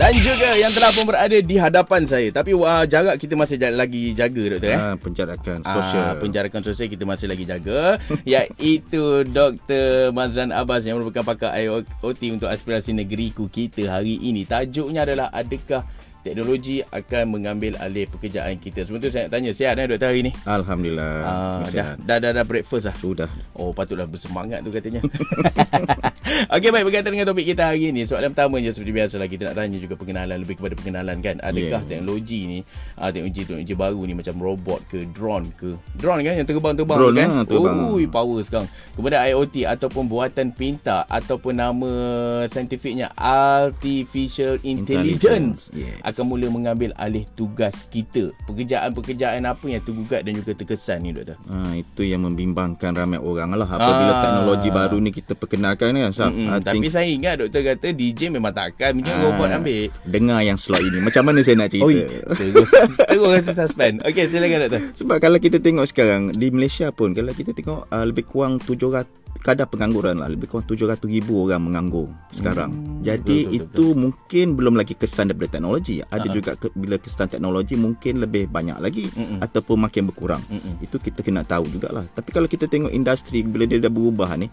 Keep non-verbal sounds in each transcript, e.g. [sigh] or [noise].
Dan juga yang telah pun berada di hadapan saya. Tapi uh, jarak kita masih lagi jaga doktor eh. Ah, penjarakan sosial. Ah, penjarakan sosial kita masih lagi jaga [laughs] iaitu Dr. Mazlan Abbas yang merupakan pakar IoT untuk aspirasi negeriku kita hari ini. Tajuknya adalah adakah teknologi akan mengambil alih pekerjaan kita. Sebenarnya saya nak tanya, sihat eh doktor hari ni? Alhamdulillah. Ah, dah, dah, dah, dah breakfast lah? Sudah. Oh, patutlah bersemangat tu katanya. [laughs] Okey, baik. Berkaitan dengan topik kita hari ni. Soalan pertama je seperti biasa lah. Kita nak tanya juga pengenalan, lebih kepada pengenalan kan. Adakah Yeah. teknologi ni, uh, teknologi-teknologi baru ni macam robot ke, drone ke. Drone kan yang terbang-terbang Drone tu kan. lah, terbang. Ui, power sekarang. Kemudian IoT ataupun buatan pintar ataupun nama saintifiknya Artificial Intelligence. Intelligence, yes. Akan mula mengambil alih tugas kita. Pekerjaan-pekerjaan apa yang tergugat dan juga terkesan ni doktor? Ha, itu yang membimbangkan ramai orang lah apabila Ah. teknologi baru ni kita perkenalkan kan. Mm-mm. I Tapi think saya ingat doktor kata DJ memang takkan punya Ah, robot ambil. Dengar yang slot ini Macam mana saya nak cerita Oi, terus terus rasa suspend. Okey, silakan doktor. Sebab kalau kita tengok sekarang Di Malaysia pun Kalau kita tengok uh, Lebih kurang 700 Kadar pengangguran lah Lebih kurang 700 ribu orang menganggur sekarang Hmm, Jadi betul, betul, itu mungkin Belum lagi kesan daripada teknologi Ada Ha-ha. juga ke, Bila kesan teknologi Mungkin lebih banyak lagi Mm-mm. Ataupun makin berkurang Mm-mm. Itu kita kena tahu jugalah Tapi kalau kita tengok industri Bila dia dah berubah ni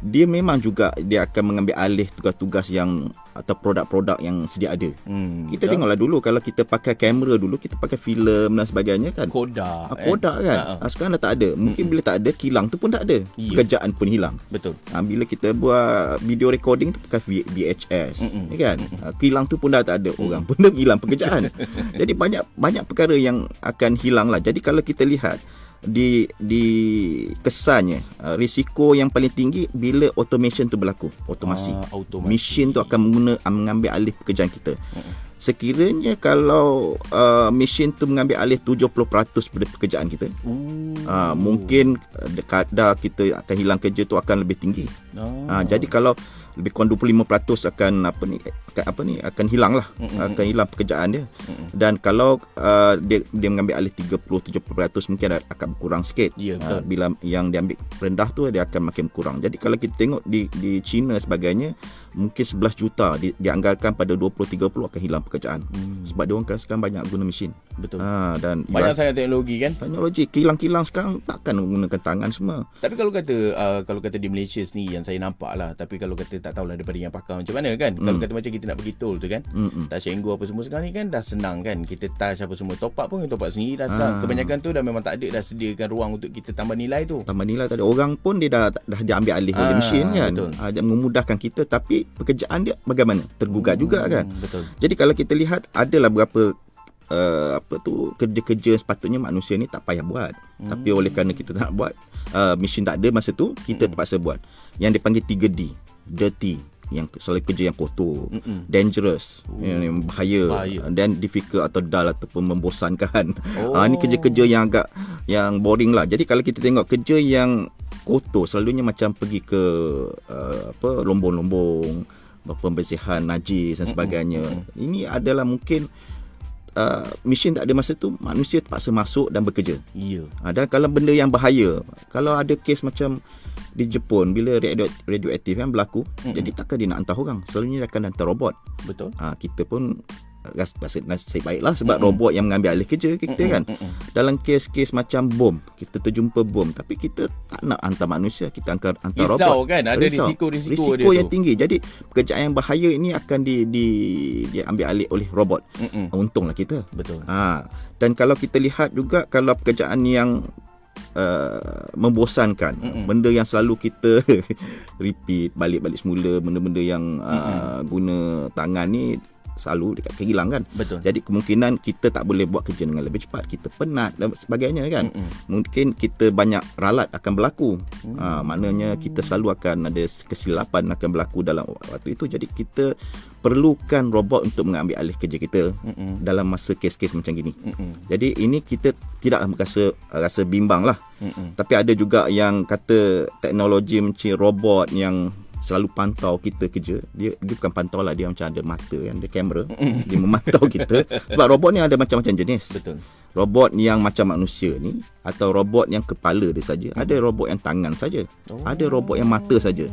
dia memang juga dia akan mengambil alih tugas-tugas yang atau produk-produk yang sedia ada. Hmm, Kita tengoklah dulu kalau kita pakai kamera dulu kita pakai filem dan sebagainya kan. koda. Ah, Kodak kan. Ha, ha. Ah, sekarang dah tak ada. Mungkin bila tak ada kilang tu pun tak ada. Ya. Pekerjaan pun hilang. Betul. Ah, bila kita buat video recording tu pakai VHS Mm-mm. ya kan Ah, kilang tu pun dah tak ada orang pun dah [laughs] hilang pekerjaan [laughs] jadi banyak banyak perkara yang akan hilang lah jadi kalau kita lihat di di kesannya ah, risiko yang paling tinggi bila automation tu berlaku otomasi Ah, otomasi. mesin tu akan mengguna ah, mengambil alih pekerjaan kita sekiranya kalau uh, mesin tu mengambil alih 70% pada pekerjaan kita Ooh. uh, mungkin uh, kadar kita akan hilang kerja tu akan lebih tinggi. Ha, jadi kalau lebih kurang 25% akan apa ni akan, apa ni akan hilang lah Mm-mm. akan hilang pekerjaan dia Mm-mm. dan kalau uh, dia dia mengambil alih 30 70% mungkin ada- akan berkurang sikit Ya, betul. Ah, bila yang diambil rendah tu dia akan makin kurang jadi kalau kita tengok di di China sebagainya mungkin 11 juta di, dianggarkan pada 20 30 akan hilang pekerjaan Hmm, sebab dia orang kan sekarang banyak guna mesin betul. ha, dan Banyak sangat teknologi kan. teknologi kilang-kilang sekarang takkan menggunakan tangan semua Tapi kalau kata uh, kalau kata di Malaysia sendiri yang saya nampak lah tapi kalau kata tak tahulah daripada yang pakar macam mana kan. Kalau Hmm. kata macam kita nak pergi tol tu kan. Touch and go apa semua sekarang ni kan dah senang kan. Kita touch apa semua top up pun kita top up sendiri dah sekarang. Ah. Kebanyakan tu dah memang tak ada dah sediakan ruang untuk kita tambah nilai tu. tambah nilai tadi orang pun dia dah dah diambil alih oleh Ah, mesin kan betul. ah, dia memudahkan kita tapi pekerjaan dia bagaimana tergugat juga kan Hmm, Betul. jadi kalau kita lihat adalah beberapa uh, apa tu kerja-kerja sepatutnya manusia ni tak payah buat Hmm. tapi oleh kerana kita tak nak buat uh, mesin tak ada masa tu kita Hmm. terpaksa buat yang dipanggil 3D dirty yang selalu kerja yang kotor Mm-mm. dangerous Oh. yang bahaya, Bahaya. dan difficult atau dull ataupun membosankan Oh. [laughs] Ah ni kerja-kerja yang agak yang boring lah. Jadi kalau kita tengok kerja yang kotor selalunya macam pergi ke uh, apa lombong-lombong pembersihan najis dan sebagainya. Ini adalah mungkin uh, mesin tak ada masa tu manusia terpaksa masuk dan bekerja. Ya. Ha, dan kalau benda yang bahaya, kalau ada kes macam di Jepun bila radio, radioaktif kan berlaku, Mm-mm. jadi takkan dia nak hantar orang. Selalunya dia akan hantar robot. Betul. Ha, kita pun rasa nasib baiklah sebab Mm-mm. robot yang mengambil alih kerja kita Mm-mm, kan. mm-mm. Dalam kes-kes macam bom, kita terjumpa bom tapi kita tak nak hantar manusia, kita hantar hantar robot. Risau kan ada Risau. risiko-risiko Risiko dia yang tu. tinggi. Jadi pekerjaan yang bahaya ini akan di, di diambil alih oleh robot. Mm-mm. Untunglah kita. Betul. Ha, dan kalau kita lihat juga kalau pekerjaan yang uh, membosankan, Mm-mm. benda yang selalu kita [laughs] repeat balik-balik semula, benda-benda yang uh, guna tangan ni selalu dekat kehilang kan. Betul. Jadi kemungkinan kita tak boleh buat kerja dengan lebih cepat, kita penat dan sebagainya kan. Mm-mm. Mungkin kita banyak ralat akan berlaku. Hmm. Ha, maknanya kita selalu akan ada kesilapan akan berlaku dalam waktu itu. Jadi kita perlukan robot untuk mengambil alih kerja kita Mm-mm. dalam masa kes-kes macam gini. Mm-mm. Jadi ini kita tidak rasa rasa bimbang lah. Mm-mm. Tapi ada juga yang kata teknologi macam robot yang selalu pantau kita kerja. Dia, dia bukan pantau lah, dia macam ada mata kan, dia kamera. Dia memantau [laughs] kita. Sebab robot ni ada macam-macam jenis. Betul. Robot yang macam manusia ni atau robot yang kepala dia saja. Ada robot yang tangan saja. Oh. Ada robot yang mata saja.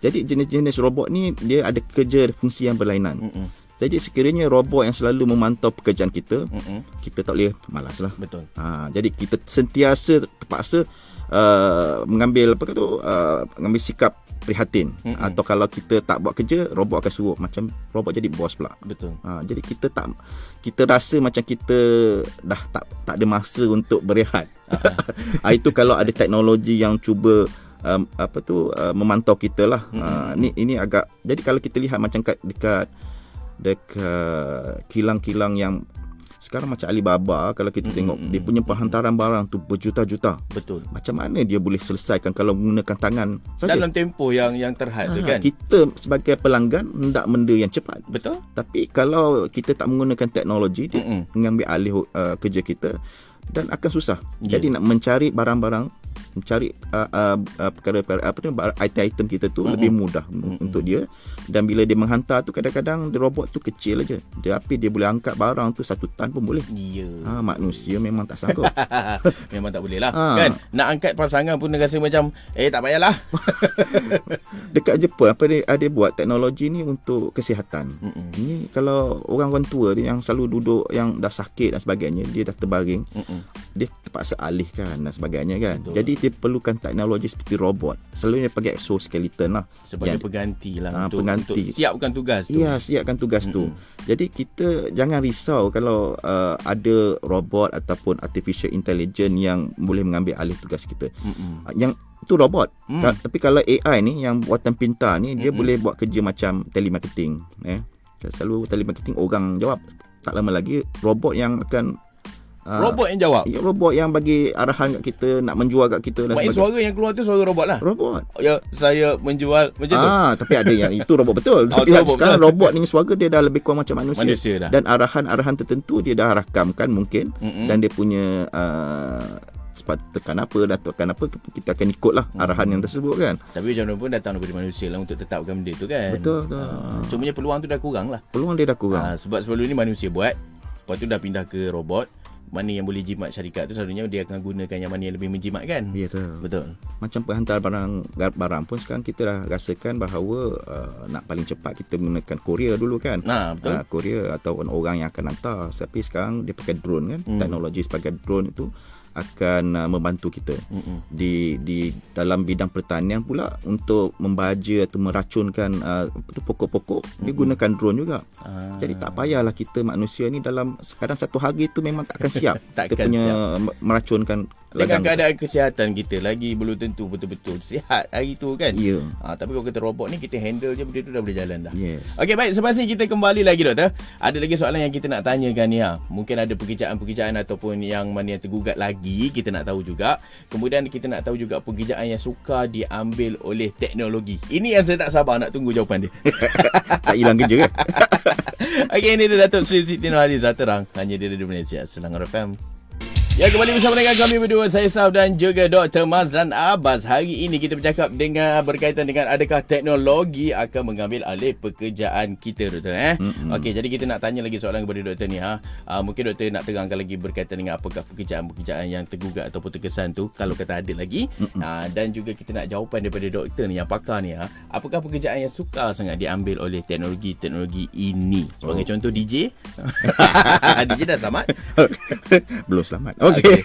Jadi jenis-jenis robot ni dia ada kerja fungsi yang berlainan. Mm-mm. Jadi sekiranya robot yang selalu memantau pekerjaan kita, Mm-mm. kita tak boleh malas lah. Betul. Ha, jadi kita sentiasa terpaksa uh, mengambil apa tu uh, mengambil sikap prihatin Mm-mm. atau kalau kita tak buat kerja robot akan suruh macam robot jadi bos pula. Betul. Ha, jadi kita tak kita rasa macam kita dah tak tak ada masa untuk berehat. [laughs] ha, itu kalau ada teknologi yang cuba um, apa tu uh, memantau kita lah. Ha, ni ini agak jadi kalau kita lihat macam kat dekat dekat kilang-kilang yang sekarang macam Alibaba kalau kita tengok dia punya penghantaran barang tu berjuta-juta. Betul. Macam mana dia boleh selesaikan kalau menggunakan tangan saja? Dalam tempoh yang yang terhad tu Ha, kan. Kita sebagai pelanggan hendak benda yang cepat. Betul? Tapi kalau kita tak menggunakan teknologi dia Mm-mm. mengambil alih uh, kerja kita dan akan susah. Ya. Jadi nak mencari barang-barang mencari uh, uh, uh, perkara-perkara apa tu bar- item-item kita tu Mm-mm. lebih mudah mm untuk dia dan bila dia menghantar tu kadang-kadang robot tu kecil aja. Dia tapi dia boleh angkat barang tu satu tan pun boleh. Ya. Ha manusia memang tak sanggup. [laughs] Memang tak boleh lah Ha. Kan Nak angkat pasangan pun dia rasa macam Eh tak payahlah [laughs] Dekat Jepun apa dia ada buat teknologi ni untuk kesihatan. Mm-mm. Ini kalau orang-orang tua dia yang selalu duduk yang dah sakit dan sebagainya, dia dah terbaring, Mm-mm. dia terpaksa alihkan dan sebagainya kan. Betul. Jadi dia perlukan teknologi seperti robot. Selalunya pakai exoskeleton lah. Sebagai Yang- pengganti lah Ah, untuk, pengganti. untuk siapkan tugas tu Ya, siapkan tugas tu. Jadi kita jangan risau kalau uh, ada robot ataupun artificial intelligence yang boleh mengambil alih tugas kita. Mm-mm. Uh, Yang itu robot. Ka- Tapi kalau AI ni yang buatan pintar ni dia Mm-mm. boleh buat kerja macam telemarketing, eh. Selalu telemarketing orang jawab. Tak lama lagi robot yang akan Robot yang jawab Ya, robot yang bagi arahan kat kita nak menjual kat kita dan sebagainya. suara yang keluar tu suara robot lah Robot. Ya saya menjual Macam tu Ah, tapi ada yang itu robot betul. [laughs] Oh, tapi tu robot sekarang betul. robot ni suara dia dah lebih kurang macam manusia. Manusia dah Dan arahan-arahan tertentu dia dah rakamkan mungkin Mm-mm. dan dia punya uh, sepatut tekan apa dan tekan apa kita akan ikut lah arahan yang tersebut kan. Tapi macam mana pun datang daripada manusia lah Untuk tetapkan benda tu kan Betul, betul. Ah, Cumanya peluang tu dah kurang lah Peluang dia dah kurang. Ah, Sebab sebelum ni manusia buat Lepas tu dah pindah ke robot Mana yang boleh jimat syarikat tu Selalunya dia akan gunakan yang mana yang lebih menjimat kan Ya betul. Betul Macam penghantar barang barang pun sekarang kita dah rasakan bahawa uh, nak paling cepat kita menggunakan Korea dulu kan. Nah betul uh, Korea ataupun orang yang akan hantar tapi sekarang dia pakai drone kan Hmm. teknologi sebagai drone itu akan uh, membantu kita Mm-mm. di di dalam bidang pertanian pula untuk membaja atau meracunkan uh, tu pokok-pokok dia gunakan drone juga Ah. jadi tak payahlah kita manusia ni dalam kadang satu hari tu memang tak akan siap [laughs] kita Takkan punya siap. me- meracunkan Dengan keadaan kesihatan kita Lagi belum tentu betul-betul sihat hari tu kan ya Ah, tapi kalau kita robot ni kita handle je benda tu dah boleh jalan dah. yeah. Okey baik selepas ni kita kembali lagi doktor. Ada lagi soalan yang kita nak tanyakan ni ha. Mungkin ada pekerjaan-pekerjaan ataupun yang mana yang tergugat lagi kita nak tahu juga. Kemudian kita nak tahu juga pekerjaan yang suka diambil oleh teknologi. Ini yang saya tak sabar nak tunggu jawapan dia. [laughs] tak hilang kerja kan [laughs] Okey ini dia Datuk Sri Siti Nurhaliza terang hanya di Radio Malaysia Selangor FM. Ya kembali bersama dengan kami berdua Saya Saf dan juga Dr. Mazlan Abbas Hari ini kita bercakap dengan Berkaitan dengan adakah teknologi Akan mengambil alih pekerjaan kita Doktor eh? Mm-mm. Okey jadi kita nak tanya lagi soalan kepada Doktor ni ha? uh, Mungkin Doktor nak terangkan lagi Berkaitan dengan apakah pekerjaan-pekerjaan Yang tergugat ataupun terkesan tu Kalau kata ada lagi uh, Dan juga kita nak jawapan daripada Doktor ni Yang pakar ni ha? Apakah pekerjaan yang suka sangat Diambil oleh teknologi-teknologi ini Sebagai Oh. contoh DJ [laughs] [laughs] DJ dah selamat [laughs] belum selamat okey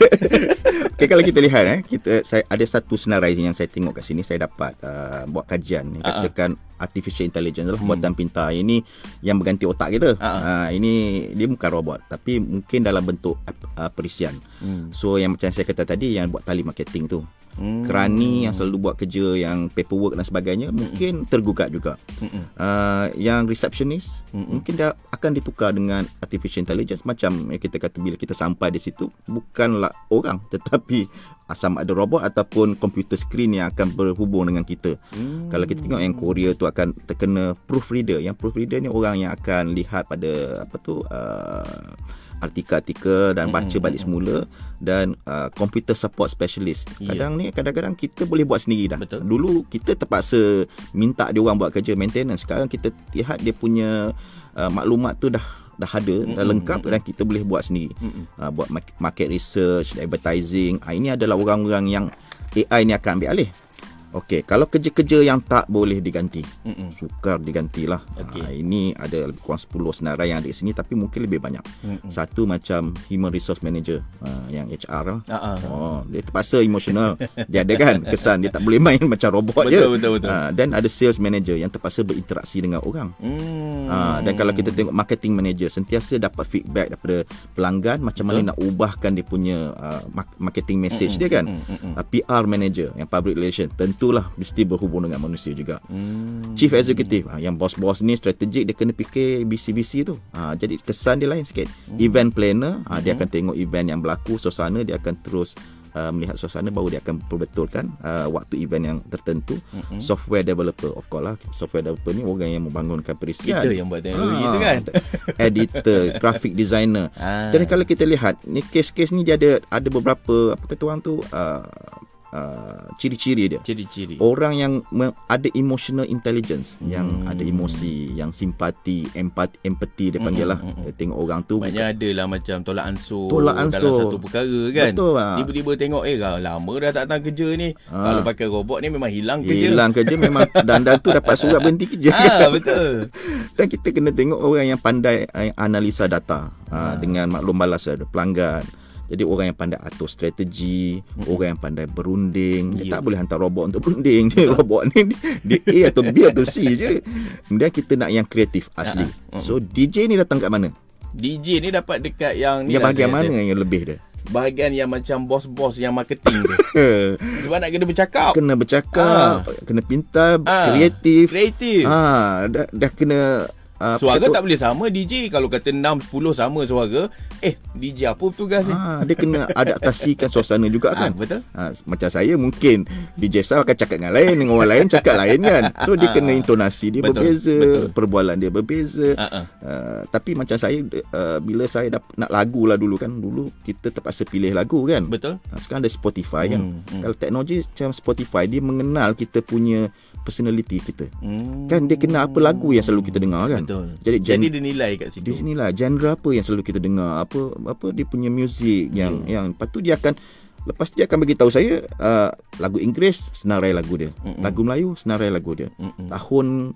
[laughs] okey kalau kita lihat eh kita saya ada satu senarai yang saya tengok kat sini saya dapat uh, buat kajian ah. katakan artificial intelligence lah Hmm. buatan pintar ini yang berganti otak kita ah. uh, ini dia bukan robot tapi mungkin dalam bentuk uh, perisian hmm. so yang macam saya kata tadi yang buat tali marketing tu Hmm. kerani yang selalu buat kerja yang paperwork dan sebagainya mungkin tergugat juga Mm-mm. uh, yang receptionist Mm-mm. mungkin dia akan ditukar dengan artificial intelligence macam yang kita kata bila kita sampai di situ bukanlah orang [laughs] tetapi sama ada robot ataupun komputer screen yang akan berhubung dengan kita. Hmm. Kalau kita tengok yang Korea tu akan terkena proofreader. Yang proofreader ni orang yang akan lihat pada apa tu uh, artikel-artikel dan baca Mm-mm, balik semula dan uh, computer support specialist. Ya. Kadang ni kadang-kadang kita boleh buat sendiri dah. Betul. Dulu kita terpaksa minta dia orang buat kerja maintenance. Sekarang kita lihat dia punya uh, maklumat tu dah dah ada, dah Mm-mm, lengkap mm-mm. dan kita boleh buat sendiri. Mm-mm. Uh, buat mark- market research, advertising. Uh, ini adalah orang-orang yang AI ni akan ambil alih. Okey, kalau kerja-kerja yang tak boleh diganti, Mm-mm. sukar digantilah. Okey. Ha, ini ada lebih kurang 10 senarai yang ada di sini tapi mungkin lebih banyak. Mm-mm. Satu macam human resource manager uh, yang HR lah. Ah, ah. Oh, dia terpaksa emosional. [laughs] dia ada kan kesan dia tak boleh main [laughs] macam robot je. Betul, betul, betul. Ah, dan ada sales manager yang terpaksa berinteraksi dengan orang. Hmm. Ha, dan kalau kita tengok marketing manager sentiasa dapat feedback daripada pelanggan macam mana Betul. nak ubahkan dia punya uh, mar- marketing message dia kan. mm, mm, mm. Uh, PR manager yang public relation tentulah mesti berhubung dengan manusia juga. Hmm. Chief executive ha, yang bos-bos ni strategik dia kena fikir BC-BC tu. Ha, jadi kesan dia lain sikit. Hmm. Event planner ha, dia akan tengok event yang berlaku suasana dia akan terus Uh, melihat suasana baru dia akan perbetulkan uh, waktu event yang tertentu Mm-mm. software developer of course lah software developer ni orang yang membangunkan perisian Kita yang buat teknologi Ah, tu kan. [laughs] editor graphic designer Ah. jadi kalau kita lihat ni kes-kes ni dia ada ada beberapa apa kata orang tu uh, uh, ciri-ciri dia Ciri-ciri. orang yang me- ada emotional intelligence hmm. yang Hmm. ada emosi yang simpati empati empathy dia panggil lah Hmm, hmm, hmm. Tengok orang tu Maknanya ada lah macam tolak ansur Tolak dalam ansur. satu perkara kan. Betul, ah. Tiba-tiba tengok eh dah lama dah tak datang kerja ni. Ah. Kalau pakai robot ni memang hilang kerja. hilang kerja memang [laughs] dandan tu dapat surat berhenti kerja Ah betul. [laughs] dan kita kena tengok orang yang pandai eh, analisa data ha. dengan maklum balas dari pelanggan jadi orang yang pandai atur strategi, mm-hmm. orang yang pandai berunding. Dia Ya. tak boleh hantar robot untuk berunding. [laughs] Dia robot ni dia A atau B atau C je. Kemudian kita nak yang kreatif asli. Ah, ah. So DJ ni datang kat mana? DJ ni dapat dekat yang ni Yang lah bahagian mana kata. yang lebih dia? Bahagian yang macam bos-bos yang marketing tu. [laughs] Sebab nak kena bercakap. kena bercakap, kena pintar, Ah. kreatif. Kreatif. Ha, dah, dah kena uh, Suara apa tu? tak boleh sama DJ Kalau kata 6, 10 sama suara Eh DJ apa tugas ni Ha, dia kena adaptasikan suasana juga Ah, kan. betul. Ha, macam saya mungkin DJ Sal akan cakap dengan lain dengan orang lain cakap lain kan. So dia kena intonasi dia Betul, berbeza, betul. perbualan dia berbeza. Ah, ah. Uh, tapi macam saya uh, bila saya dap- nak lagu lah dulu kan dulu kita terpaksa pilih lagu kan. Betul Ha, sekarang ada Spotify kan. Hmm, hmm. Kalau teknologi macam Spotify dia mengenal kita punya personality kita. hmm. Kan dia kenal apa lagu yang selalu kita dengar kan. Betul Jadi gen- Jadi dia nilai kat situ di sinilah genre apa yang selalu kita dengar apa apa dia punya muzik yang Ya. yang lepas tu dia akan lepas tu dia akan bagi tahu saya uh, lagu Inggeris senarai lagu dia Mm-mm. lagu Melayu senarai lagu dia Mm-mm. tahun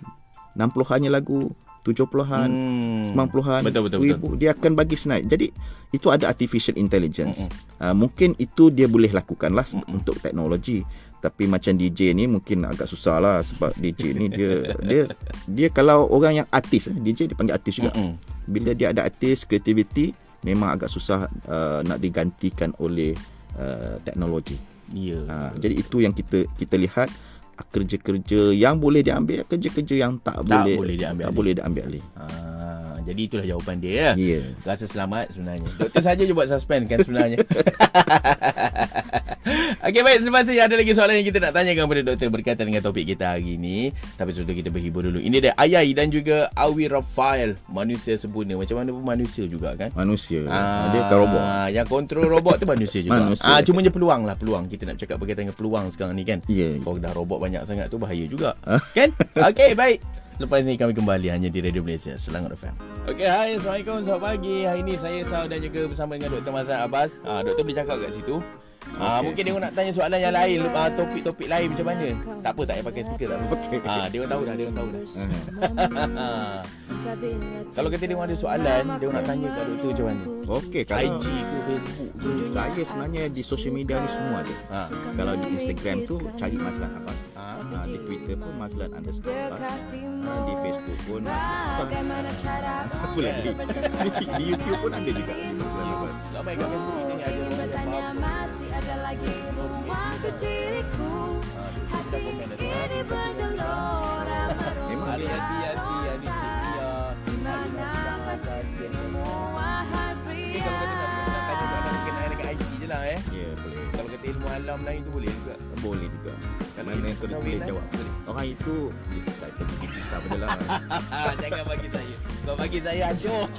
60-annya lagu 70-an Hmm. 90-an Betul, betul, 2000 dia akan bagi senarai jadi itu ada artificial intelligence uh, mungkin itu dia boleh lakukan lah untuk teknologi tapi macam DJ ni mungkin agak susah lah sebab DJ ni dia dia dia kalau orang yang artis eh, DJ dia panggil artis juga Mm-mm. bila dia ada artis creativity memang agak susah uh, nak digantikan oleh uh, teknologi. Ya Uh, jadi itu yang kita kita lihat uh, kerja-kerja yang boleh diambil, kerja-kerja yang tak, Tak boleh boleh diambil tak alih. boleh diambil alih. Ah, jadi itulah jawapan dia ya. Ya. Rasa selamat sebenarnya. Doktor saja je buat suspend kan sebenarnya. [laughs] Okey baik, terima kasih. Ada lagi soalan yang kita nak tanyakan kepada doktor berkaitan dengan topik kita hari ini. Tapi sebelum kita berhibur dulu. Ini dia Ayai dan juga Awi Rafael. Manusia sempurna. Macam mana pun manusia juga kan. Manusia. Ah, Uh, dia bukan robot. Yang kontrol robot tu manusia juga. Manusia. Ah, cuma je peluang lah peluang. Kita nak cakap berkaitan dengan peluang sekarang ni kan. Ya. Kalau dah robot banyak sangat tu bahaya juga. Ah. kan? Okey, baik. Lepas ni kami kembali hanya di Radio Malaysia Selangor FM. Okey, hai. Assalamualaikum. Selamat pagi. Hari ni saya Sal dan juga bersama dengan Dr. Mazhar Abbas. Ah, doktor boleh cakap kat situ. Ah, mungkin dia nak tanya soalan yang lain, ah, topik-topik lain macam mana. Tak apa, tak payah pakai speaker tak apa. Okey. Ah, dia orang tahu dah, dia orang tahu dah. [laughs] Kalau kata dia orang ada soalan, dia orang nak tanya kat doktor macam mana. Okey, kalau IG ke Facebook ke. saya sebenarnya di social media ni semua ada. Ha. Kalau di Instagram tu cari Mazlan Abbas. Ha, di Twitter pun Mazlan underscore Abbas. Ha, di Facebook pun Mazlan Abbas. Apa lagi? di, [laughs] di YouTube pun ada juga Mazlan Abbas. Tak baik kat Facebook kita ni ada orang yang faham. Ada lagi ruang untuk diriku Hati ini bergelora Sifia. Di mana dengan IG je lah eh. Ya, boleh. Kalau kata ilmu alam lain tu boleh juga. Boleh juga. Kalau Mana yang tu boleh eh? jawab. Boleh. Orang itu ya, saya pun kisah benda lah. Ah, [laughs] jangan bagi saya. Kau bagi saya acuh. [laughs]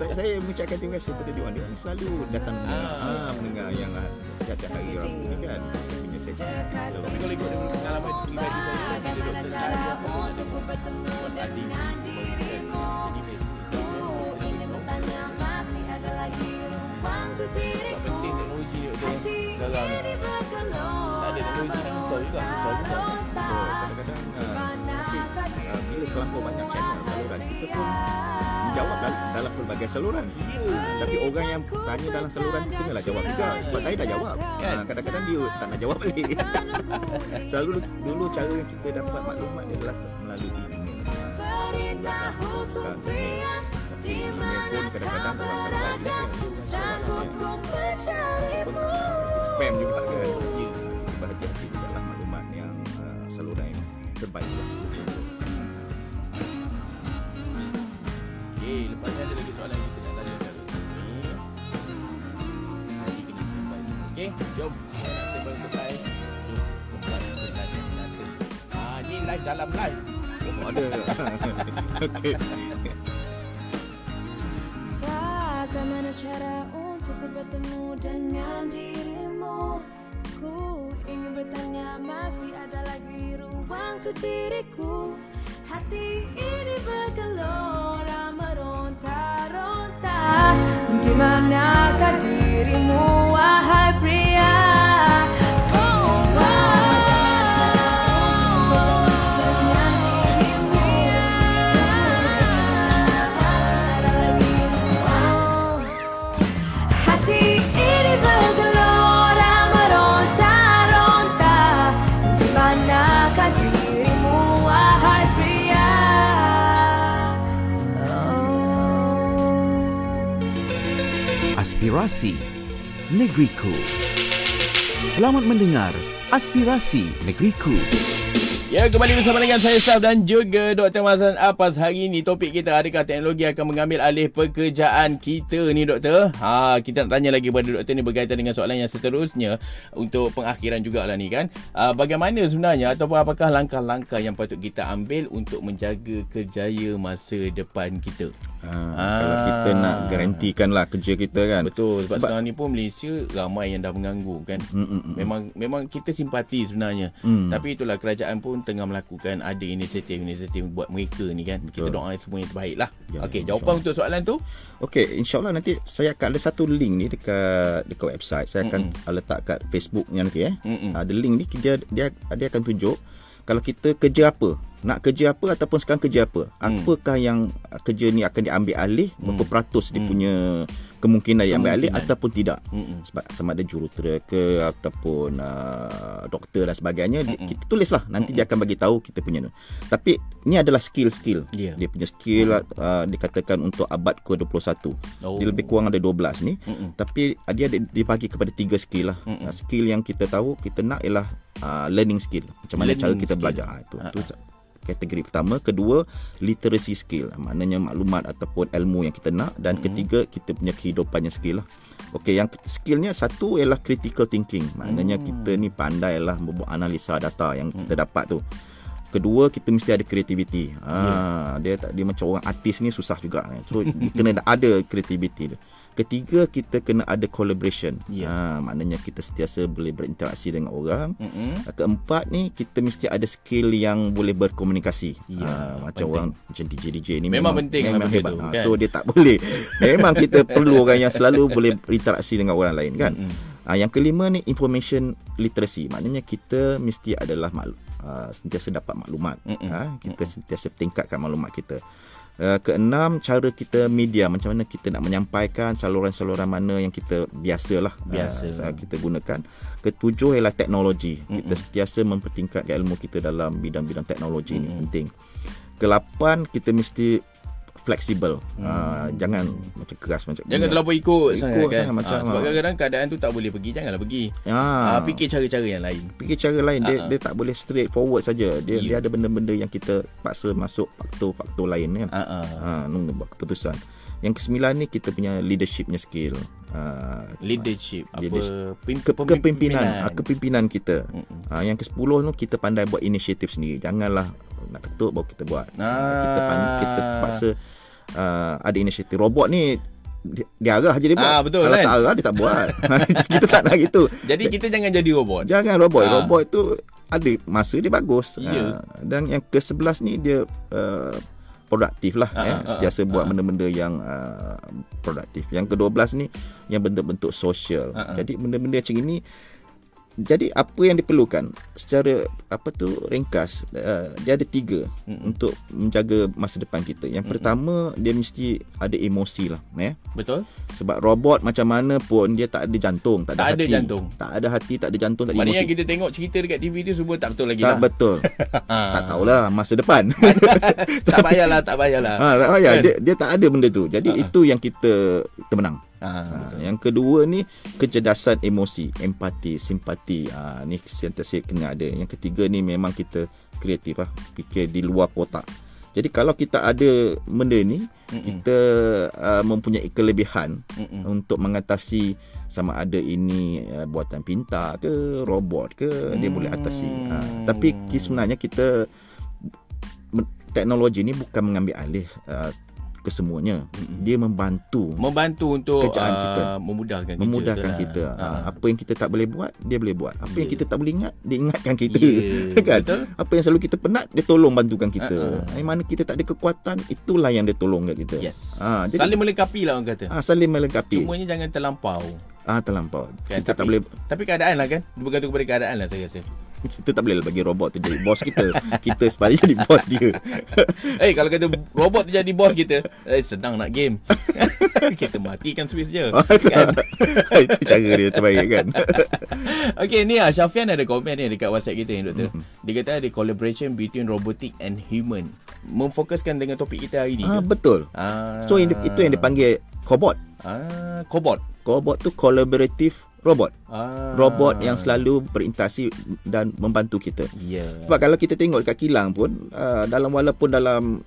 saya, saya mengucapkan terima kasih kepada diorang. Diorang selalu datang ah. Ah, mendengar yang ah, Tiap-tiap hari orang pun kan. Punya sesi. Tapi kalau ikut dengan pengalaman Seperti bagi saya Bagaimana cara untuk bertemu dengan dirimu? Ku oh, bertanya Masih ada lagi ruang tu diriku Hati ini bergelora Berontak-rontak Di ah, banyak dalam, dalam pelbagai saluran. Tapi orang yang tanya dalam saluran tu kenalah jawab juga sebab saya dah jawab. Ha, kadang-kadang dia tak nak jawab balik. Selalu dulu cara yang kita dapat maklumat adalah melalui email. Beritahu ku pria di Email pun mana kadang-kadang orang berada balik Sanggup ku mencarimu spam juga kan. Ya. Berhati-hati lah maklumat yang uh, saluran yang terbaik lah. Okey, lepas ni ada lagi soalan yang kita nak tanya kat ni. Hari kena standby semua. Okey, jom. Kita nak standby. Jom, ke live yang nanti. Ah, ni live dalam live. Oh, ada. [laughs] Okey. Bagaimana cara untuk bertemu dengan dirimu Ku ingin bertanya masih ada lagi ruang untuk diriku Hati ini bergelora meronta-ronta Di manakah dirimu wahai pria Aspirasi Negeriku. Selamat mendengar Aspirasi Negeriku Ya, kembali bersama dengan saya Saf dan juga Dr. Mazlan Apas. Hari ini topik kita adakah teknologi akan mengambil alih pekerjaan kita ni doktor? Ha, kita nak tanya lagi kepada doktor ni berkaitan dengan soalan yang seterusnya untuk pengakhiran jugalah ni kan. Uh, bagaimana sebenarnya ataupun apakah langkah-langkah yang patut kita ambil untuk menjaga kerjaya masa depan kita? Ha, Ah. Kalau kita nak garantikan lah kerja kita kan. Betul sebab, Sebab- sekarang ni pun Malaysia ramai yang dah menganggur kan. Mm, mm, mm. Memang memang kita simpati sebenarnya. Hmm. Tapi itulah kerajaan pun tengah melakukan ada inisiatif-inisiatif buat mereka ni kan. Kita Betul. doa semua yang terbaik lah. Ya, Okey, insyaAllah. jawapan untuk soalan tu. Okey, insyaAllah nanti saya akan ada satu link ni dekat dekat website. Saya akan Mm-mm. letak kat Facebook ni nanti eh. Mm-mm. Ada link ni dia dia dia akan tunjuk kalau kita kerja apa, nak kerja apa ataupun sekarang kerja apa. Hmm. Apakah yang uh, kerja ni akan diambil alih, berapa Hmm. peratus dia Hmm. punya kemungkinan diambil alih ataupun tidak. Mm-mm. Sebab sama ada jurutera ke ataupun uh, doktor dan sebagainya Mm-mm. kita tulislah nanti dia akan bagi tahu kita punya tu. Tapi ni adalah skill-skill. Ya. Dia punya skill uh, dikatakan untuk abad ke-21. Oh. Dia lebih kurang ada 12 ni. Mm-mm. Tapi uh, dia ada dibagi kepada tiga skill lah. Mm-mm. Uh, skill yang kita tahu kita nak ialah uh, learning skill. Macam mana Learning cara kita skill. belajar. Ha, itu, Ha, itu kategori pertama, kedua literacy skill. Maknanya maklumat ataupun ilmu yang kita nak dan Mm-mm. ketiga kita punya kehidupannya skill lah. Okey, yang skillnya satu ialah critical thinking. Maknanya Hmm. kita ni pandai lah membuat analisa data yang kita dapat tu. Kedua kita mesti ada kreativiti. Ha, dia tak dia macam orang artis ni susah juga. So [laughs] kena ada kreativiti dia. Ketiga kita kena ada collaboration. Ya. Ha, maknanya kita sentiasa boleh berinteraksi dengan orang. Mm-mm. Keempat ni kita mesti ada skill yang boleh berkomunikasi. Ya, ha, macam penting. orang macam DJ DJ ni Memang penting lah memang hebat. tu, Ha, kan? So dia tak boleh. [laughs] memang kita perlu orang yang selalu boleh berinteraksi dengan orang lain kan. Mm-mm. Ha, yang kelima ni information literacy. Maknanya kita mesti adalah maklu, uh, sentiasa dapat maklumat. Mm-mm. Ha, kita sentiasa tingkatkan maklumat kita. Uh, keenam cara kita media macam mana kita nak menyampaikan saluran-saluran mana yang kita biasalah Biasa. uh, kita gunakan. Ketujuh ialah teknologi. Mm-mm. Kita sentiasa mempertingkatkan ilmu kita dalam bidang-bidang teknologi ni Mm-mm. penting. Kelapan kita mesti fleksibel. Uh, jangan macam keras macam Jangan terlalu ikut, Ikut sangat kan. sangat macam- Ah, sebab kadang-kadang keadaan tu tak boleh pergi, janganlah pergi. Ya. Ah, fikir cara-cara yang lain. fikir cara lain dia Ah, ah. dia tak boleh straight forward saja dia Ya. dia ada benda-benda yang kita paksa masuk faktor-faktor lain kan Ah, ah. ha nunggu buat keputusan yang kesembilan ni kita punya leadershipnya skill ha Leadership, apa Leadership. pim- ke, kepimpinan ah, kepimpinan kita Mm-mm. ha, yang ke-10 tu kita pandai buat inisiatif sendiri janganlah nak ketuk baru kita buat Ah. ha, kita pan- kita paksa uh, ada inisiatif robot ni dia, dia arah je dia buat Ah, betul kalau kan? tak arah dia tak buat [laughs] [laughs] kita tak nak gitu Jadi kita jangan jadi robot. Jangan robot. Ah. Robot tu ada masa dia bagus. Ya. Ah, dan yang ke-11 ni dia uh, produktif lah Ah, eh. ah, ah, Sentiasa ah, buat ah. benda-benda yang uh, produktif. Yang ke-12 ni yang bentuk-bentuk sosial. Ah, ah. Jadi benda-benda macam ini jadi apa yang diperlukan secara apa tu ringkas uh, dia ada tiga Mm-mm. untuk menjaga masa depan kita. Yang pertama dia mesti ada emosi lah eh. Betul? Sebab robot macam mana pun dia tak ada jantung, tak ada Tak ada hati. jantung. Tak ada hati, tak ada jantung, tak ada Maknanya emosi. kita tengok cerita dekat TV tu semua tak betul lagi tak lah. betul. Ha. [laughs] tak tahulah masa depan. [laughs] tak payahlah, tak payahlah. ha, tak payah. Kan? Dia, dia tak ada benda tu. Jadi Ha. itu yang kita kita menang. Ha, yang kedua ni kecerdasan emosi, empati, simpati. Ha, ni sentiasa kena ada. Yang ketiga ni memang kita kreatif lah, fikir di luar kotak. Jadi kalau kita ada benda ni, Mm-mm. kita uh, mempunyai kelebihan Mm-mm. untuk mengatasi sama ada ini uh, buatan pintar ke robot ke dia boleh atasi. Ha, tapi sebenarnya kita teknologi ni bukan mengambil alih uh, kesemuanya. Mm-mm. Dia membantu Membantu untuk Kerjaan uh, kita. memudahkan kita. memudahkan tu lah. kita. Ha. Ha. Apa yang kita tak boleh buat, dia boleh buat. Apa yang Ya. kita tak boleh ingat, dia ingatkan kita. Ya, [laughs] kan? betul. Apa yang selalu kita penat, dia tolong bantukan kita. Ha, ha. Yang mana kita tak ada kekuatan, itulah yang dia tolong kat kita. Yes. Ha, jadi Saling melengkapi lah orang kata. ha, saling melengkapi. Cumanya jangan terlampau. Ah terlampau. Kan, kita tak tapi- boleh Tapi keadaan lah kan. Bergantung kepada keadaan lah saya rasa. Kita tak boleh bagi robot tu jadi bos kita. kita sepatutnya jadi bos dia. [laughs] Eh kalau kata robot tu jadi bos kita, eh senang nak game. [laughs] kita matikan switch je. [laughs] kan? Itu cara dia terbaik kan. Okay ni lah Syafian ada komen ni dekat WhatsApp kita ni doktor. Mm-hmm. Dia kata ada collaboration between robotic and human. Memfokuskan dengan topik kita hari ni. ah ke? betul. Ah. So itu yang dipanggil cobot. Ah, cobot. Cobot tu collaborative robot. Ah. Robot yang selalu berinteraksi dan membantu kita. Ya. Sebab kalau kita tengok dekat kilang pun uh, dalam walaupun dalam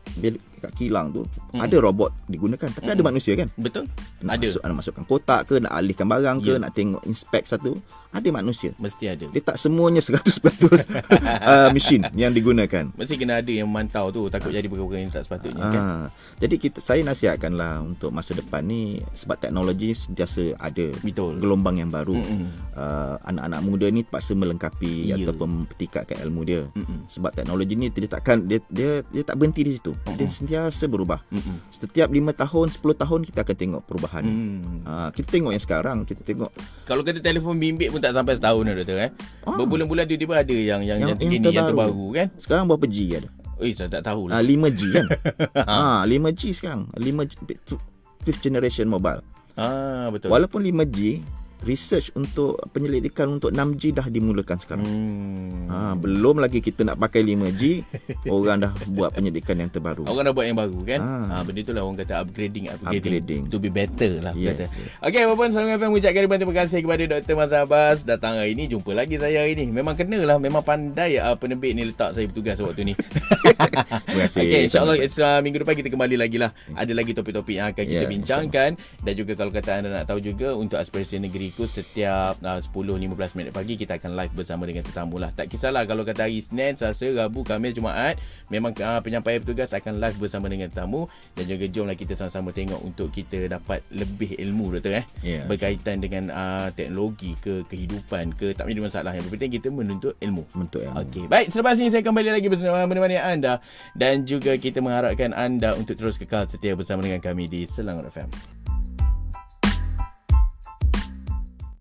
kat kilang tu Mm-mm. ada robot digunakan tapi ada Mm-mm. manusia kan. Betul? Nak Ada. masuk nak masukkan kotak ke nak alihkan barang ke Ya. nak tengok inspect satu ada manusia. Mesti ada. Dia tak semuanya 100% uh, [laughs] mesin yang digunakan. Mesti kena ada yang memantau tu takut jadi perkara-perkara yang tak sepatutnya kan. Ah, jadi kita saya nasihatkanlah untuk masa depan ni sebab teknologi sentiasa ada Betul. gelombang yang baru. Mm-mm. Uh, anak-anak muda ni terpaksa melengkapi Ya. ataupun mempertikatkan ilmu dia. Mm-mm. Sebab teknologi ni dia takkan dia dia dia tak berhenti di situ. Dia sentiasa berubah. Mm-mm. Setiap 5 tahun, 10 tahun kita akan tengok perubahan. Hmm. Ah, kita tengok yang sekarang, kita tengok Kalau kata telefon bimbit pun tak sampai setahun dah doktor eh. Ah. Berbulan-bulan tiba-tiba ada yang yang yang, Yang- terkini, yang yang terbaru. terbaru kan. sekarang berapa G ada? Eh saya tak tahu Ah, lah. 5G kan? [laughs] ah, 5G sekarang. 5G fifth generation mobile. Ah betul. Walaupun 5G, research untuk penyelidikan untuk 6G dah dimulakan sekarang. Hmm. Ha, belum lagi kita nak pakai 5G, [laughs] orang dah buat penyelidikan yang terbaru. Orang dah buat yang baru kan ha. Ah. benda itulah orang kata upgrading Upgrading, Upgrading. To be better lah Yes, kata yes. Okay apa pun Salam FM ucapkan ribuan terima kasih kepada Dr. Mazhar Abbas Datang hari ni Jumpa lagi saya hari ni Memang kena lah Memang pandai uh, penerbit ni letak saya bertugas waktu ni [laughs] Terima kasih. Okay insyaAllah uh, minggu depan kita kembali lagi lah Ada lagi topik-topik yang akan kita Ya, bincangkan Dan juga kalau kata anda nak tahu juga Untuk Aspirasi Negeriku Setiap uh, 10-15 minit pagi Kita akan live bersama dengan tetamu lah. Tak kisahlah kalau kata hari Senin, Selasa, Rabu, Khamis, Jumaat Memang uh, penyampaian petugas akan live bersama dengan tetamu. Dan juga jomlah kita sama-sama tengok Untuk kita dapat lebih ilmu doktor eh? Ya. Berkaitan dengan uh, teknologi ke kehidupan ke Tak menjadi masalah. Yang penting kita menuntut ilmu. Bentuk yang Okey, baik. Selepas ini saya kembali lagi bersama menemani anda. Dan juga kita mengharapkan anda untuk terus kekal setia bersama dengan kami di Selangor FM.